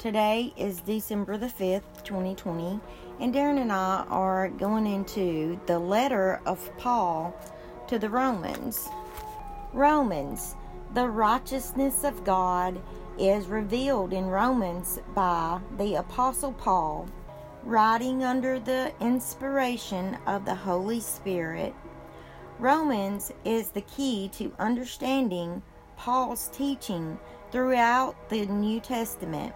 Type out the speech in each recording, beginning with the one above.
Today is December the 5th, 2020, and Darren and I are going into the letter of Paul to the Romans. Romans, the righteousness of God is revealed in Romans by the Apostle Paul, writing under the inspiration of the Holy Spirit. Romans is the key to understanding Paul's teaching throughout the New Testament.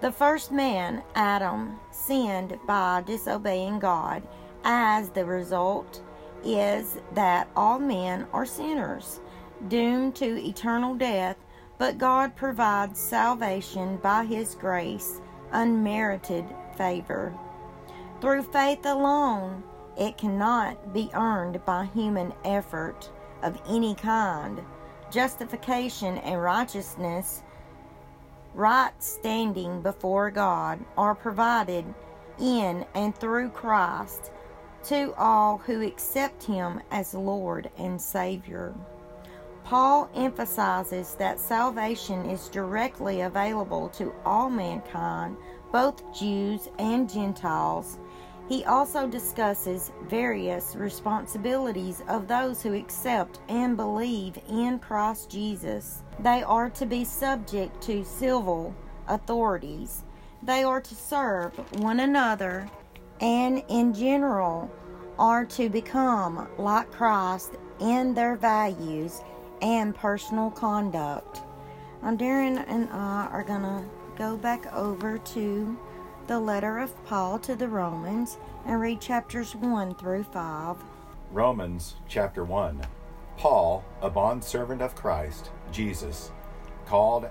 The first man, Adam, sinned by disobeying God. As the result is that all men are sinners, doomed to eternal death, but God provides salvation by His grace, unmerited favor. Through faith alone, it cannot be earned by human effort of any kind. Justification and righteousness right standing before God are provided in and through Christ to all who accept Him as Lord and Savior. Paul emphasizes that salvation is directly available to all mankind, both Jews and Gentiles. He also discusses various responsibilities of those who accept and believe in Christ Jesus. They are to be subject to civil authorities. They are to serve one another and, in general, are to become like Christ in their values and personal conduct. Now, Darren and I are going to go back over to the letter of Paul to the Romans and read chapters 1 through 5. Romans chapter 1. Paul, a bondservant of Christ, Jesus, called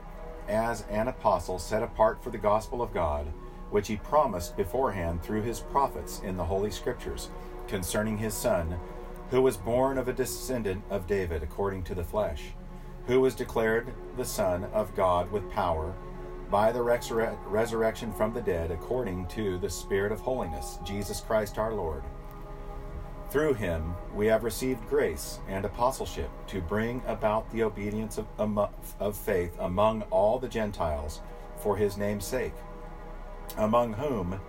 as an apostle set apart for the gospel of God, which he promised beforehand through his prophets in the Holy Scriptures, concerning his Son, who was born of a descendant of David according to the flesh, who was declared the Son of God with power by the resur- resurrection from the dead according to the Spirit of holiness, Jesus Christ our Lord. Through him we have received grace and apostleship to bring about the obedience of, of faith among all the Gentiles for his name's sake, among whom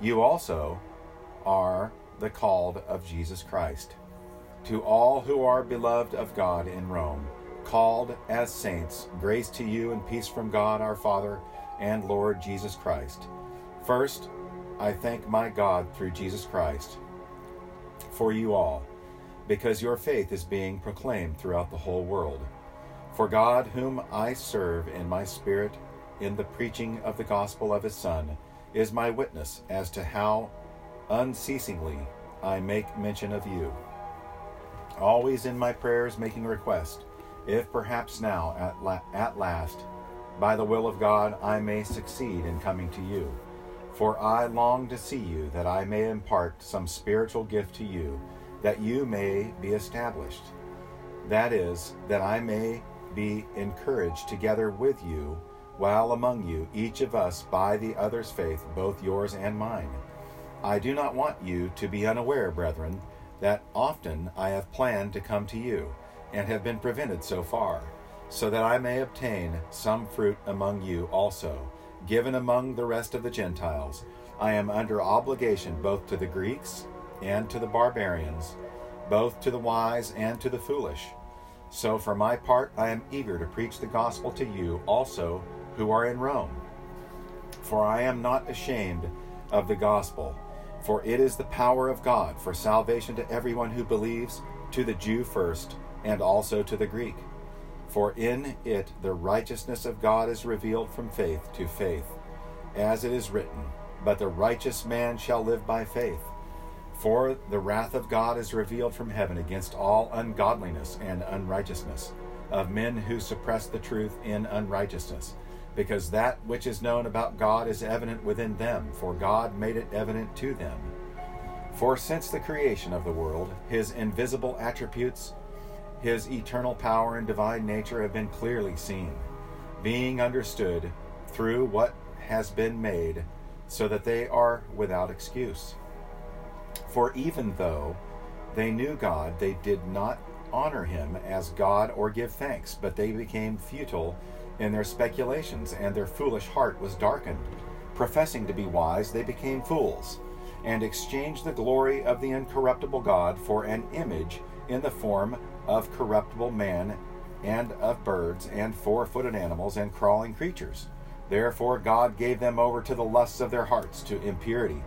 you also are the called of Jesus Christ. To all who are beloved of God in Rome, called as saints, grace to you and peace from God our Father and Lord Jesus Christ. First, I thank my God through Jesus Christ for you all, because your faith is being proclaimed throughout the whole world. For God, whom I serve in my spirit in the preaching of the gospel of his Son, is my witness as to how unceasingly I make mention of you. Always in my prayers making request, if perhaps now at, la- at last, by the will of God, I may succeed in coming to you. For I long to see you, that I may impart some spiritual gift to you, that you may be established. That is, that I may be encouraged together with you, while among you, each of us by the other's faith, both yours and mine. I do not want you to be unaware, brethren, that often I have planned to come to you, and have been prevented so far, so that I may obtain some fruit among you also given among the rest of the Gentiles. I am under obligation both to the Greeks and to the barbarians, both to the wise and to the foolish. So, for my part, I am eager to preach the gospel to you also who are in Rome. For I am not ashamed of the gospel, for it is the power of God for salvation to everyone who believes, to the Jew first, and also to the Greek. For in it the righteousness of God is revealed from faith to faith, as it is written, But the righteous man shall live by faith. For the wrath of God is revealed from heaven against all ungodliness and unrighteousness of men who suppress the truth in unrighteousness, because that which is known about God is evident within them, for God made it evident to them. For since the creation of the world, his invisible attributes, his eternal power and divine nature have been clearly seen, being understood through what has been made, so that they are without excuse. For even though they knew God, they did not honor him as God or give thanks, but they became futile in their speculations, and their foolish heart was darkened. Professing to be wise, they became fools, and exchanged the glory of the incorruptible God for an image in the form of corruptible man, and of birds, and four footed animals, and crawling creatures. Therefore, God gave them over to the lusts of their hearts, to impurity,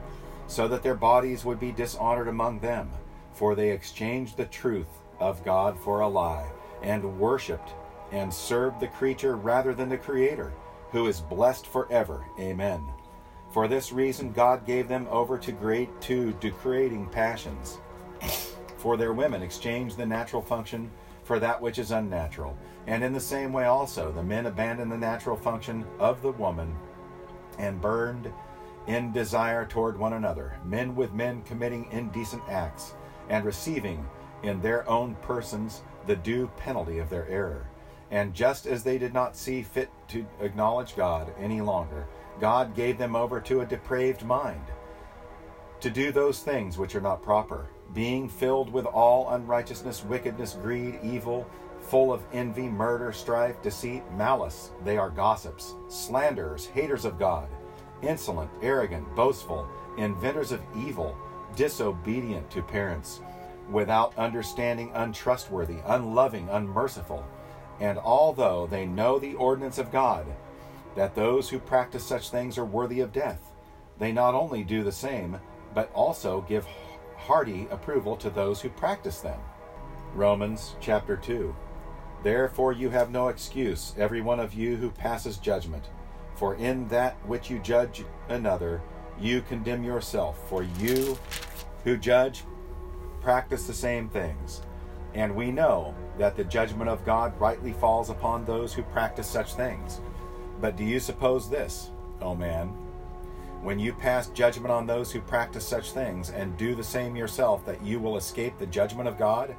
so that their bodies would be dishonored among them. For they exchanged the truth of God for a lie, and worshipped and serve the creature rather than the Creator, who is blessed forever. Amen. For this reason, God gave them over to great to degrading passions. For their women exchanged the natural function for that which is unnatural. And in the same way also, the men abandoned the natural function of the woman and burned in desire toward one another, men with men committing indecent acts, and receiving in their own persons the due penalty of their error. And just as they did not see fit to acknowledge God any longer, God gave them over to a depraved mind, to do those things which are not proper, being filled with all unrighteousness, wickedness, greed, evil, full of envy, murder, strife, deceit, malice. They are gossips, slanderers, haters of God, insolent, arrogant, boastful, inventors of evil, disobedient to parents, without understanding, untrustworthy, unloving, unmerciful. And although they know the ordinance of God, that those who practice such things are worthy of death, they not only do the same, but also give hearty approval to those who practice them. Romans chapter 2. Therefore you have no excuse, every one of you who passes judgment. For in that which you judge another, you condemn yourself. For you who judge practice the same things. And we know that the judgment of God rightly falls upon those who practice such things. But do you suppose this, O man, when you pass judgment on those who practice such things and do the same yourself, that you will escape the judgment of God?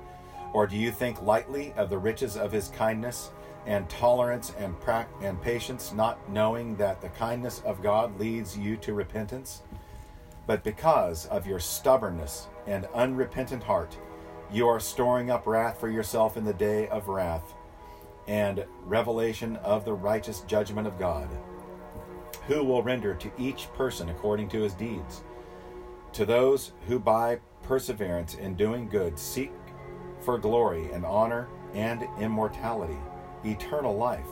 Or do you think lightly of the riches of his kindness and tolerance and, pra- and patience, not knowing that the kindness of God leads you to repentance? But because of your stubbornness and unrepentant heart, you are storing up wrath for yourself in the day of wrath and revelation of the righteous judgment of God who will render to each person according to his deeds. To those who by perseverance in doing good seek for glory and honor and immortality, eternal life.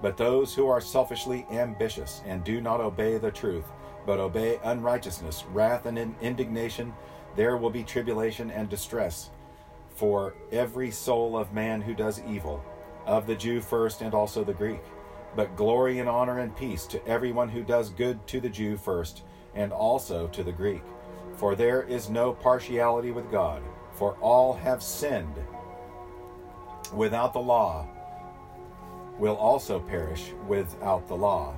But those who are selfishly ambitious and do not obey the truth, but obey unrighteousness, wrath, and indignation, there will be tribulation and distress for every soul of man who does evil, of the Jew first and also the Greek but glory and honor and peace to everyone who does good to the Jew first, and also to the Greek. For there is no partiality with God, for all have sinned without the law will also perish without the law,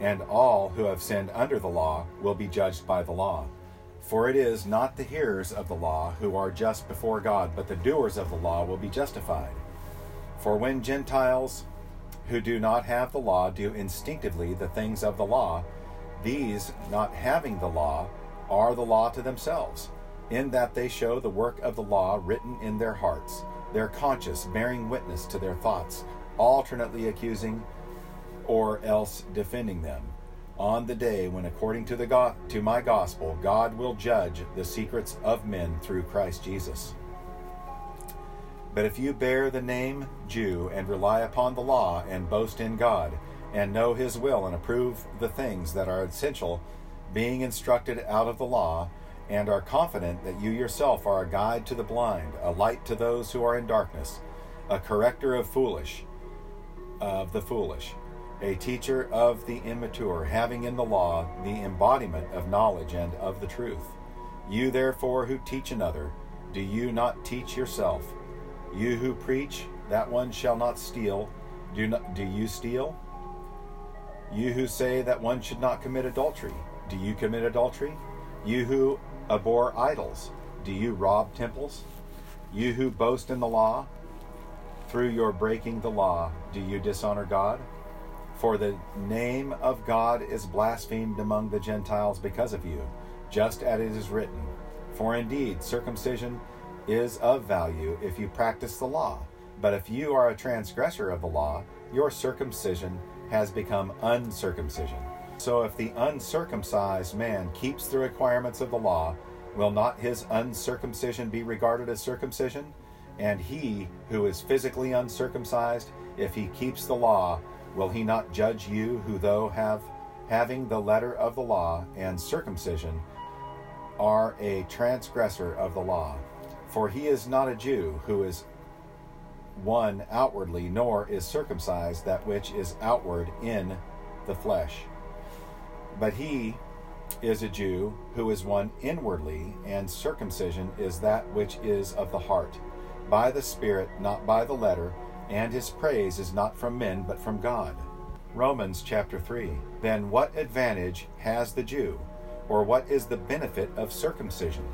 and all who have sinned under the law will be judged by the law. For it is not the hearers of the law who are just before God, but the doers of the law will be justified. For when Gentiles who do not have the law do instinctively the things of the law, these, not having the law, are the law to themselves, in that they show the work of the law written in their hearts, their conscience bearing witness to their thoughts, alternately accusing or else defending them. On the day when, according to, the to my gospel, God will judge the secrets of men through Christ Jesus. But if you bear the name Jew and rely upon the law and boast in God and know his will and approve the things that are essential, being instructed out of the law, and are confident that you yourself are a guide to the blind, a light to those who are in darkness, a corrector of foolish, of the foolish, a teacher of the immature, having in the law the embodiment of knowledge and of the truth. You therefore who teach another, do you not teach yourself? You who preach, that one shall not steal, do, not, do you steal? You who say that one should not commit adultery, do you commit adultery? You who abhor idols, do you rob temples? You who boast in the law, through your breaking the law, do you dishonor God? For the name of God is blasphemed among the Gentiles because of you, just as it is written. For indeed, circumcision is of value if you practice the law. But if you are a transgressor of the law, your circumcision has become uncircumcision. So if the uncircumcised man keeps the requirements of the law, will not his uncircumcision be regarded as circumcision? And he who is physically uncircumcised, if he keeps the law, will he not judge you who though have having the letter of the law and circumcision are a transgressor of the law? For he is not a Jew who is one outwardly, nor is circumcised that which is outward in the flesh. But he is a Jew who is one inwardly, and circumcision is that which is of the heart, by the Spirit, not by the letter, and his praise is not from men, but from God. Romans chapter 3. Then what advantage has the Jew, or what is the benefit of circumcision?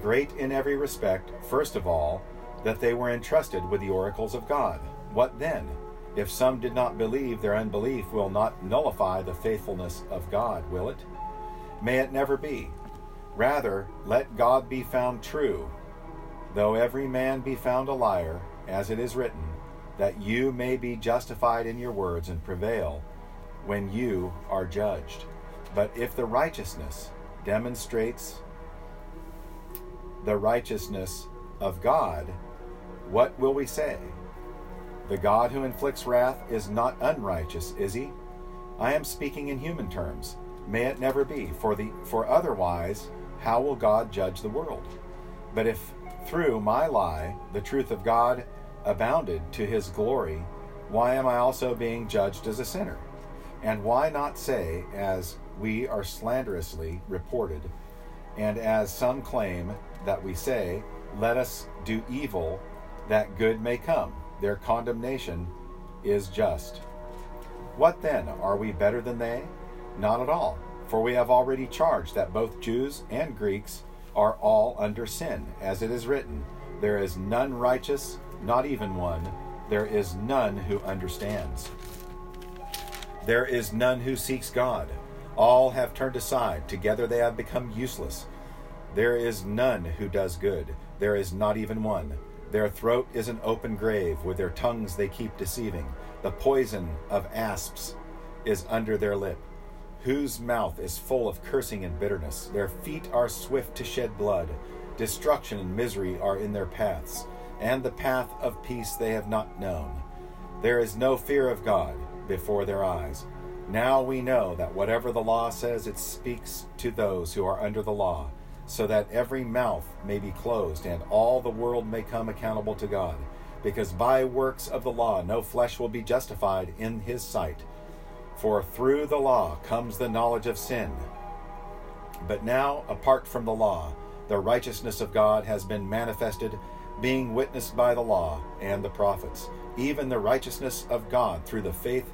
Great in every respect, first of all, that they were entrusted with the oracles of God. What then? If some did not believe, their unbelief will not nullify the faithfulness of God, will it? May it never be. Rather, let God be found true, though every man be found a liar, as it is written, that you may be justified in your words and prevail when you are judged. But if the righteousness demonstrates the righteousness of God, what will we say? The God who inflicts wrath is not unrighteous, is he? I am speaking in human terms. May it never be, for the for otherwise how will God judge the world? But if through my lie the truth of God abounded to his glory, why am I also being judged as a sinner? And why not say, as we are slanderously reported, and as some claim that we say, let us do evil that good may come? Their condemnation is just. What then? Are we better than they? Not at all. For we have already charged that both Jews and Greeks are all under sin, as it is written, There is none righteous, not even one. There is none who understands. There is none who seeks God. All have turned aside. Together they have become useless. There is none who does good. There is not even one. Their throat is an open grave. With their tongues they keep deceiving. The poison of asps is under their lip, whose mouth is full of cursing and bitterness. Their feet are swift to shed blood. Destruction and misery are in their paths, and the path of peace they have not known. There is no fear of God before their eyes. Now we know that whatever the law says, it speaks to those who are under the law, so that every mouth may be closed and all the world may come accountable to God. Because by works of the law no flesh will be justified in his sight. For through the law comes the knowledge of sin. But now, apart from the law, the righteousness of God has been manifested, being witnessed by the law and the prophets, even the righteousness of God through the faith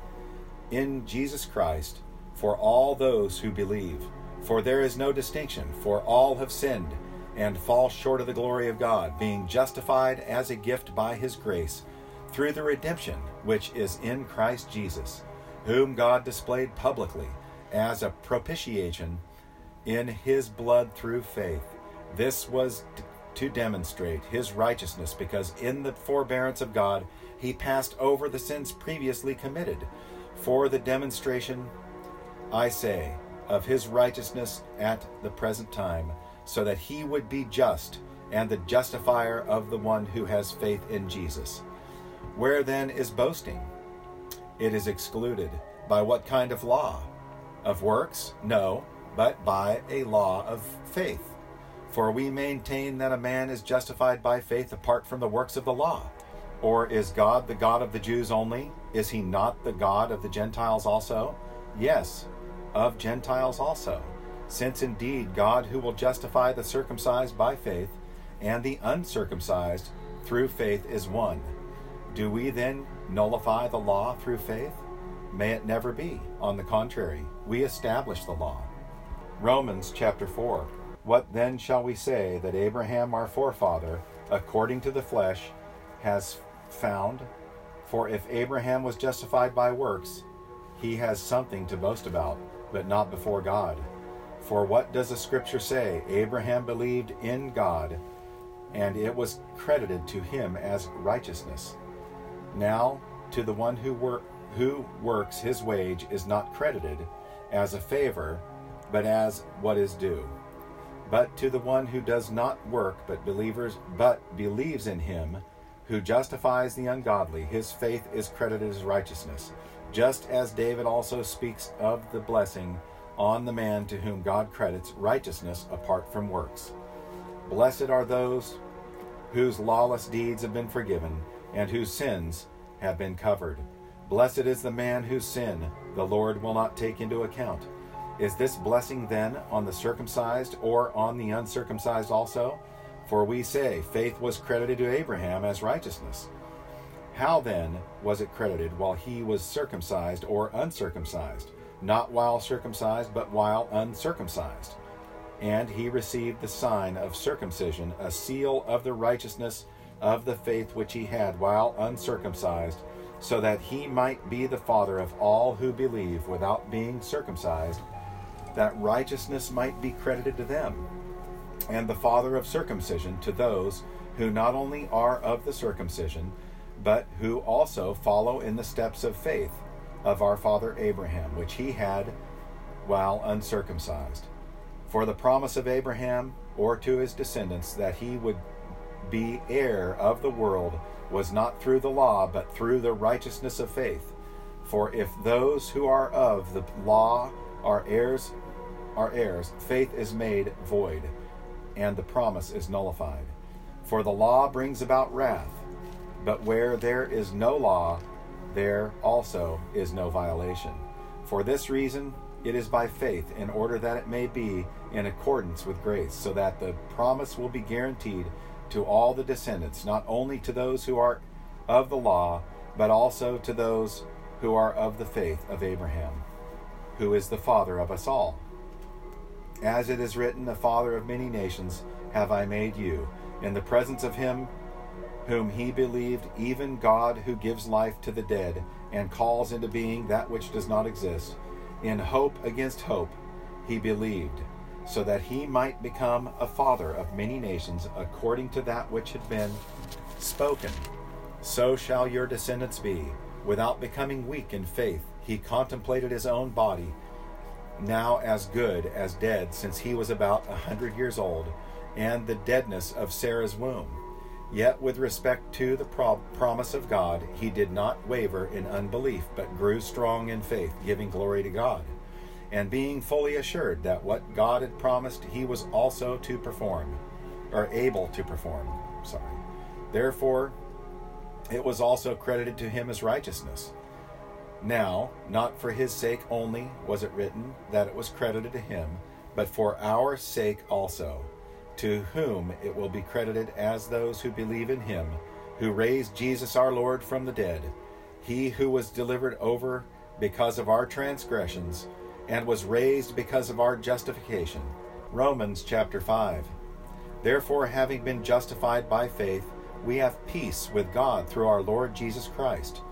in Jesus Christ for all those who believe. For there is no distinction, for all have sinned and fall short of the glory of God, being justified as a gift by his grace through the redemption which is in Christ Jesus, whom God displayed publicly as a propitiation in his blood through faith. This was to demonstrate his righteousness, because in the forbearance of God he passed over the sins previously committed. For the demonstration, I say, of his righteousness at the present time, so that he would be just and the justifier of the one who has faith in Jesus. Where then is boasting? It is excluded. By what kind of law? Of works? No, but by a law of faith. For we maintain that a man is justified by faith apart from the works of the law. Or is God the God of the Jews only? Is he not the God of the Gentiles also? Yes, of Gentiles also. Since indeed God, who will justify the circumcised by faith and the uncircumcised through faith, is one. Do we then nullify the law through faith? May it never be. On the contrary, we establish the law. Romans chapter 4. What then shall we say that Abraham our forefather, according to the flesh, has found? For if Abraham was justified by works, he has something to boast about, but not before God. For what does the scripture say? Abraham believed in God, and it was credited to him as righteousness. Now, to the one who wor- who works his wage is not credited as a favor, but as what is due. But to the one who does not work but believers but believes in him who justifies the ungodly, his faith is credited as righteousness. Just as David also speaks of the blessing on the man to whom God credits righteousness apart from works. Blessed are those whose lawless deeds have been forgiven and whose sins have been covered. Blessed is the man whose sin the Lord will not take into account. Is this blessing then on the circumcised or on the uncircumcised also? For we say, faith was credited to Abraham as righteousness. How then was it credited while he was circumcised or uncircumcised? Not while circumcised, but while uncircumcised. And he received the sign of circumcision, a seal of the righteousness of the faith which he had while uncircumcised, so that he might be the father of all who believe without being circumcised that righteousness might be credited to them, and the father of circumcision to those who not only are of the circumcision, but who also follow in the steps of faith of our father Abraham, which he had while uncircumcised. For the promise of Abraham, or to his descendants, that he would be heir of the world, was not through the law, but through the righteousness of faith. For if those who are of the law are heirs, are heirs, faith is made void, and the promise is nullified. For the law brings about wrath, but where there is no law, there also is no violation. For this reason, it is by faith, in order that it may be in accordance with grace, so that the promise will be guaranteed to all the descendants, not only to those who are of the law, but also to those who are of the faith of Abraham who is the father of us all. As it is written, the father of many nations have I made you, in the presence of him whom he believed, even God who gives life to the dead and calls into being that which does not exist. In hope against hope, he believed, so that he might become a father of many nations according to that which had been spoken. So shall your descendants be, without becoming weak in faith he contemplated his own body, now as good as dead, since he was about a hundred years old, and the deadness of Sarah's womb. Yet, with respect to the pro- promise of God, he did not waver in unbelief, but grew strong in faith, giving glory to God, and being fully assured that what God had promised, he was also to perform, or able to perform. Sorry. Therefore, it was also credited to him as righteousness. Now, not for his sake only was it written that it was credited to him, but for our sake also, to whom it will be credited as those who believe in him, who raised Jesus our Lord from the dead, he who was delivered over because of our transgressions, and was raised because of our justification. Romans chapter 5. Therefore, having been justified by faith, we have peace with God through our Lord Jesus Christ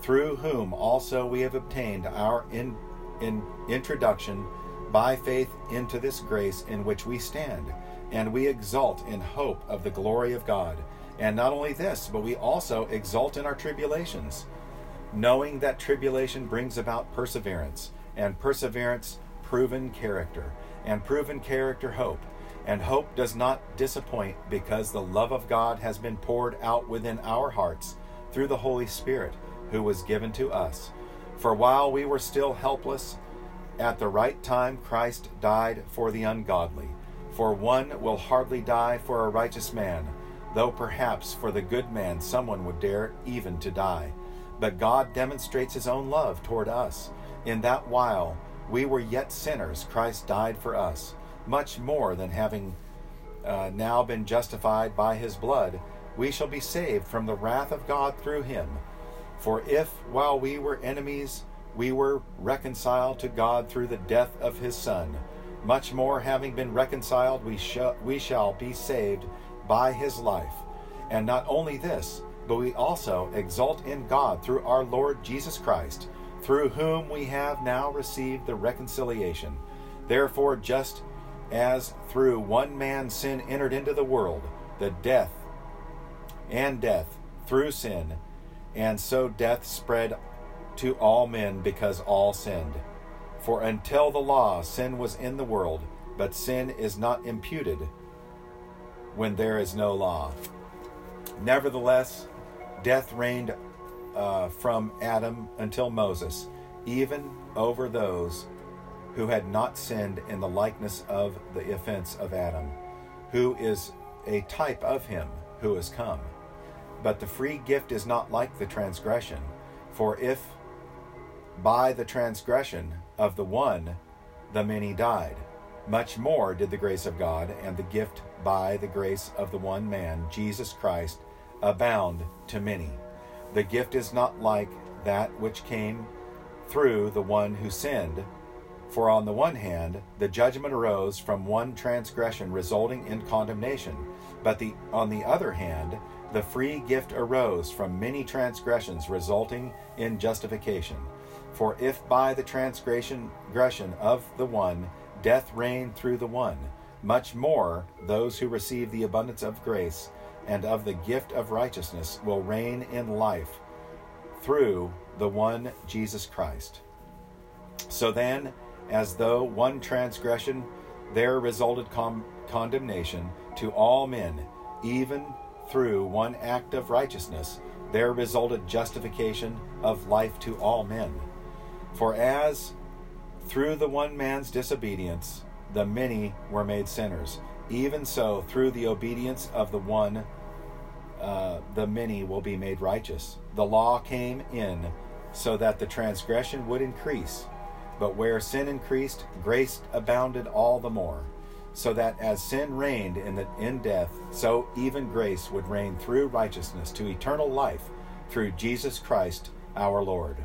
through whom also we have obtained our in, in introduction by faith into this grace in which we stand, and we exult in hope of the glory of God. And not only this, but we also exult in our tribulations, knowing that tribulation brings about perseverance, and perseverance, proven character, and proven character, hope. And hope does not disappoint because the love of God has been poured out within our hearts through the Holy Spirit who was given to us. For while we were still helpless, at the right time Christ died for the ungodly. For one will hardly die for a righteous man, though perhaps for the good man someone would dare even to die. But God demonstrates his own love toward us, in that while we were yet sinners, Christ died for us. Much more than having uh, now been justified by his blood, we shall be saved from the wrath of God through him. For if, while we were enemies, we were reconciled to God through the death of his Son, much more, having been reconciled, we, sh- we shall be saved by his life. And not only this, but we also exult in God through our Lord Jesus Christ, through whom we have now received the reconciliation. Therefore, just as through one man sin entered into the world, the death and death through sin, and so death spread to all men because all sinned. For until the law, sin was in the world, but sin is not imputed when there is no law. Nevertheless, death reigned uh, from Adam until Moses, even over those who had not sinned in the likeness of the offense of Adam, who is a type of him who has come. But the free gift is not like the transgression. For if by the transgression of the one the many died, much more did the grace of God and the gift by the grace of the one man, Jesus Christ, abound to many. The gift is not like that which came through the one who sinned. For on the one hand, the judgment arose from one transgression resulting in condemnation, but the, on the other hand, the free gift arose from many transgressions resulting in justification. For if by the transgression of the one death reigned through the one, much more those who receive the abundance of grace and of the gift of righteousness will reign in life through the one Jesus Christ. So then, as though one transgression there resulted com- condemnation to all men, even through one act of righteousness, there resulted justification of life to all men. For as through the one man's disobedience the many were made sinners, even so through the obedience of the one uh, the many will be made righteous. The law came in so that the transgression would increase, but where sin increased, grace abounded all the more so that as sin reigned in, the, in death, so even grace would reign through righteousness to eternal life through Jesus Christ our Lord.